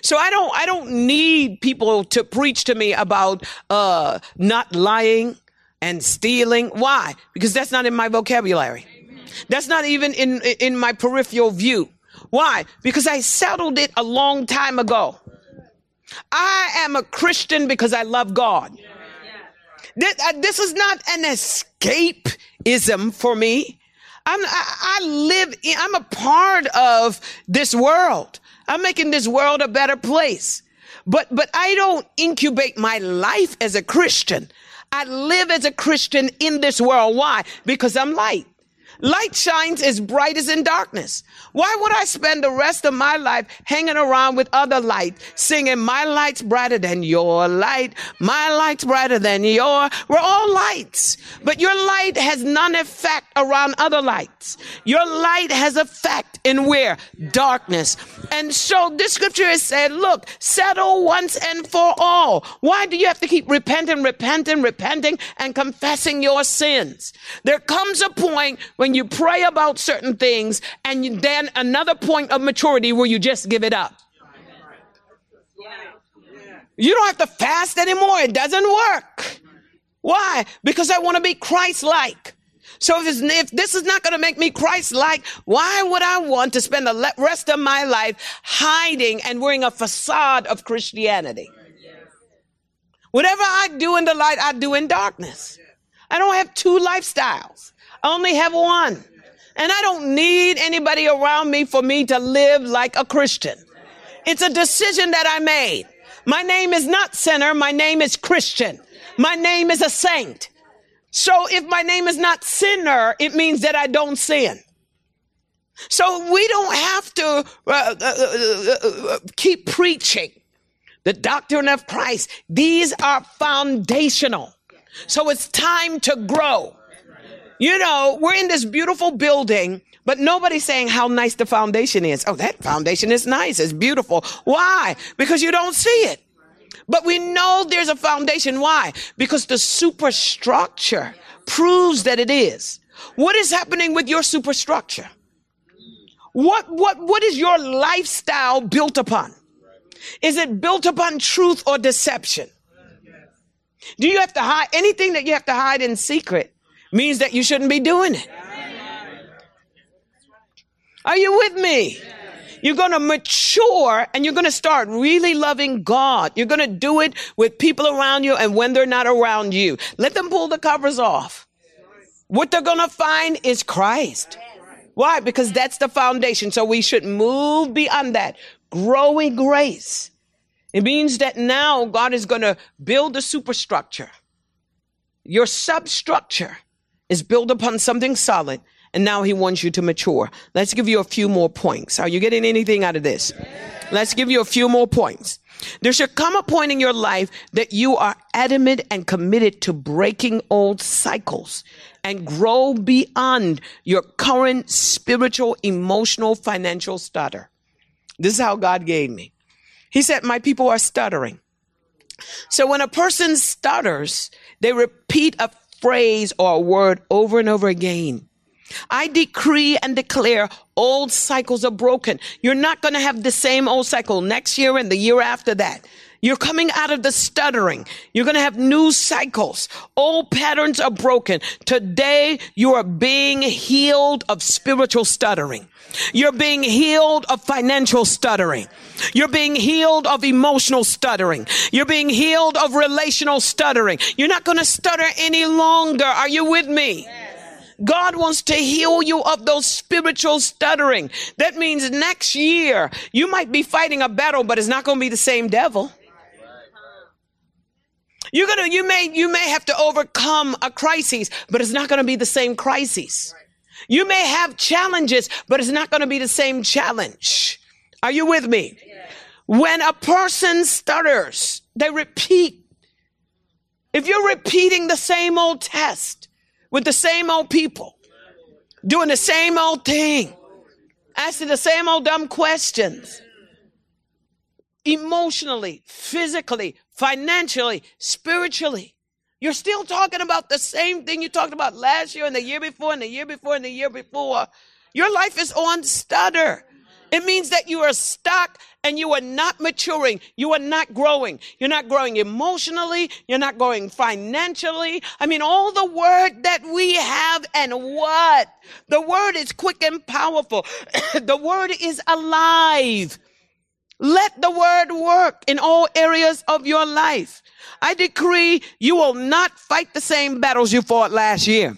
So I don't, I don't need people to preach to me about, uh, not lying, and stealing. Why? Because that's not in my vocabulary. That's not even in, in my peripheral view. Why? Because I settled it a long time ago. I am a Christian because I love God. This, uh, this is not an escapism for me. I'm, I, I live, in, I'm a part of this world. I'm making this world a better place. But, but I don't incubate my life as a Christian. I live as a Christian in this world. Why? Because I'm light. Light shines as bright as in darkness. Why would I spend the rest of my life hanging around with other light, singing, My light's brighter than your light, my light's brighter than your? We're all lights, but your light has none effect around other lights. Your light has effect in where? Darkness. And so this scripture is said, Look, settle once and for all. Why do you have to keep repenting, repenting, repenting, and confessing your sins? There comes a point when you pray about certain things and you, then another point of maturity where you just give it up. You don't have to fast anymore. It doesn't work. Why? Because I want to be Christ like. So if, if, this is not going to make me Christ like, why would I want to spend the rest of my life hiding and wearing a facade of Christianity? Whatever I do in the light, I do in darkness. I don't have two lifestyles. I only have one. And I don't need anybody around me for me to live like a Christian. It's a decision that I made. My name is not sinner. My name is Christian. My name is a saint. So if my name is not sinner, it means that I don't sin. So we don't have to uh, uh, uh, uh keep preaching the doctrine of Christ. These are foundational. So it's time to grow. You know, we're in this beautiful building, but nobody's saying how nice the foundation is. Oh, that foundation is nice. It's beautiful. Why? Because you don't see it. But we know there's a foundation. Why? Because the superstructure proves that it is. What is happening with your superstructure? What, what, what is your lifestyle built upon? Is it built upon truth or deception? Do you have to hide anything that you have to hide in secret? Means that you shouldn't be doing it. Are you with me? You're going to mature and you're going to start really loving God. You're going to do it with people around you and when they're not around you. Let them pull the covers off. What they're going to find is Christ. Why? Because that's the foundation. So we should move beyond that. Growing grace. It means that now God is going to build the superstructure. Your substructure is built upon something solid, and now he wants you to mature. Let's give you a few more points. Are you getting anything out of this? Let's give you a few more points. There should come a point in your life that you are adamant and committed to breaking old cycles and grow beyond your current spiritual, emotional, financial stutter. This is how God gave me. He said, My people are stuttering. So when a person stutters, they repeat a phrase or a word over and over again. I decree and declare old cycles are broken. You're not going to have the same old cycle next year and the year after that. You're coming out of the stuttering. You're going to have new cycles. Old patterns are broken. Today, you are being healed of spiritual stuttering. You're being healed of financial stuttering. You're being healed of emotional stuttering. You're being healed of relational stuttering. You're not going to stutter any longer. Are you with me? God wants to heal you of those spiritual stuttering. That means next year you might be fighting a battle, but it's not going to be the same devil. You're gonna, you may, you may have to overcome a crisis, but it's not going to be the same crisis. You may have challenges, but it's not going to be the same challenge. Are you with me? When a person stutters, they repeat. If you're repeating the same old test with the same old people, doing the same old thing, asking the same old dumb questions, emotionally, physically, financially, spiritually, you're still talking about the same thing you talked about last year and the year before and the year before and the year before. Your life is on stutter. It means that you are stuck and you are not maturing. You are not growing. You're not growing emotionally. You're not growing financially. I mean, all the word that we have and what? The word is quick and powerful. the word is alive. Let the word work in all areas of your life. I decree you will not fight the same battles you fought last year.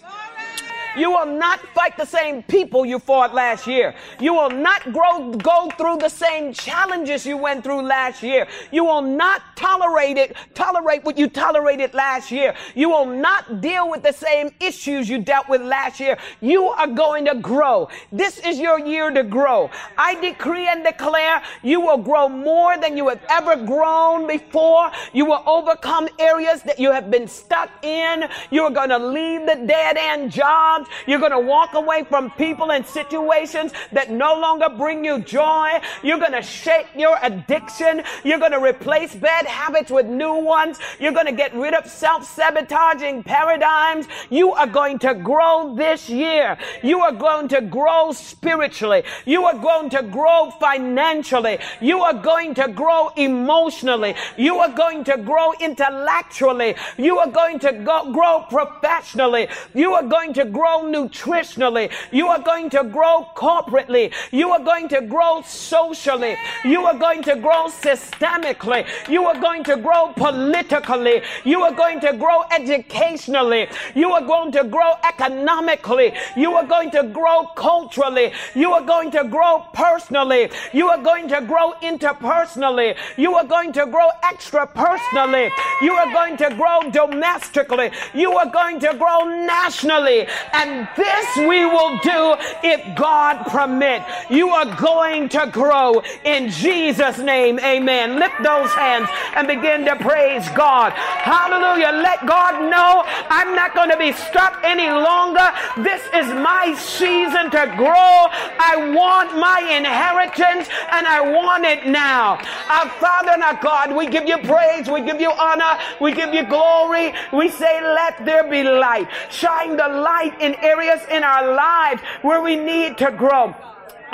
You will not fight the same people you fought last year. You will not grow, go through the same challenges you went through last year. You will not tolerate it, tolerate what you tolerated last year. You will not deal with the same issues you dealt with last year. You are going to grow. This is your year to grow. I decree and declare you will grow more than you have ever grown before. You will overcome areas that you have been stuck in. You are going to leave the dead end jobs. You're going to walk away from people and situations that no longer bring you joy. You're going to shake your addiction. You're going to replace bad habits with new ones. You're going to get rid of self-sabotaging paradigms. You are going to grow this year. You are going to grow spiritually. You are going to grow financially. You are going to grow emotionally. You are going to grow intellectually. You are going to go, grow professionally. You are going to grow nutritionally. You are going to grow corporately. You are going to grow socially. You are going to grow systemically. You are going to grow politically. You are going to grow educationally. You are going to grow economically. You are going to grow culturally. You are going to grow personally. You are going to grow interpersonally. You are going to grow extra personally. You are going to grow domestically. You are going to grow nationally. And this we will do if God permit. You are going to grow in Jesus' name. Amen. Lift those hands and begin to praise God. Hallelujah. Let God know I'm not going to be stuck any longer. This is my season to grow. I want my inheritance and I want it now. Our Father and our God, we give you praise, we give you honor, we give you glory. We say, let there be light. Shine the light in areas in our lives where we need to grow.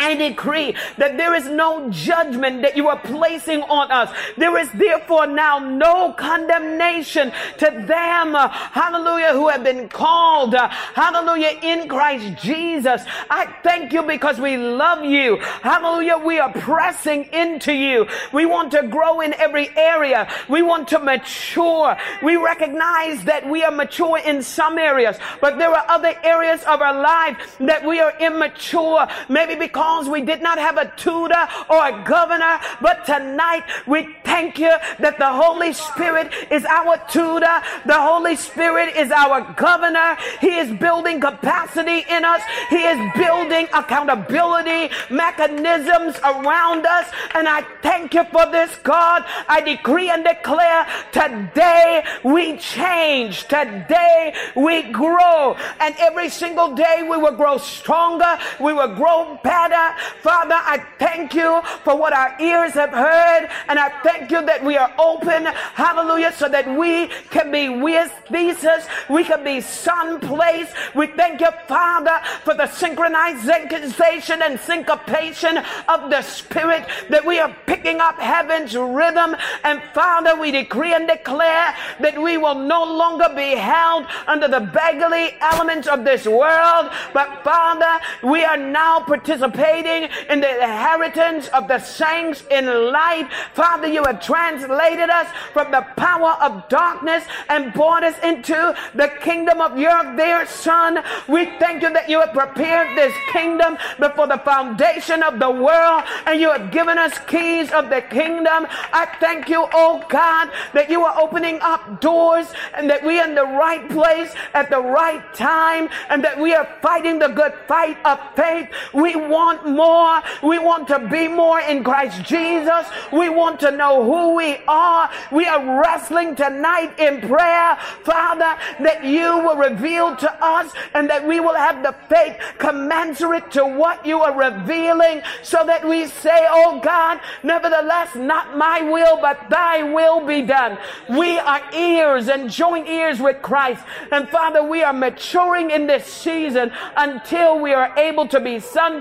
I decree that there is no judgment that you are placing on us. There is therefore now no condemnation to them, uh, hallelujah, who have been called, uh, hallelujah, in Christ Jesus. I thank you because we love you. Hallelujah, we are pressing into you. We want to grow in every area. We want to mature. We recognize that we are mature in some areas, but there are other areas of our life that we are immature, maybe because we did not have a tutor or a governor. But tonight we thank you that the Holy Spirit is our tutor. The Holy Spirit is our governor. He is building capacity in us. He is building accountability mechanisms around us. And I thank you for this, God. I decree and declare today we change. Today we grow. And every single day we will grow stronger. We will grow better. Father, I thank you for what our ears have heard, and I thank you that we are open, hallelujah, so that we can be with thesis, we can be son place. We thank you, Father, for the synchronization and syncopation of the Spirit, that we are picking up heaven's rhythm. And Father, we decree and declare that we will no longer be held under the beggarly elements of this world, but Father, we are now participating participating in the inheritance of the saints in light. Father, you have translated us from the power of darkness and brought us into the kingdom of your dear Son. We thank you that you have prepared this kingdom before the foundation of the world and you have given us keys of the kingdom. I thank you, oh God, that you are opening up doors and that we are in the right place at the right time and that we are fighting the good fight of faith. We want want more. We want to be more in Christ Jesus. We want to know who we are. We are wrestling tonight in prayer, Father, that you will reveal to us and that we will have the faith commensurate to what you are revealing so that we say, Oh God, nevertheless, not my will, but thy will be done. We are ears and joint ears with Christ. And Father, we are maturing in this season until we are able to be son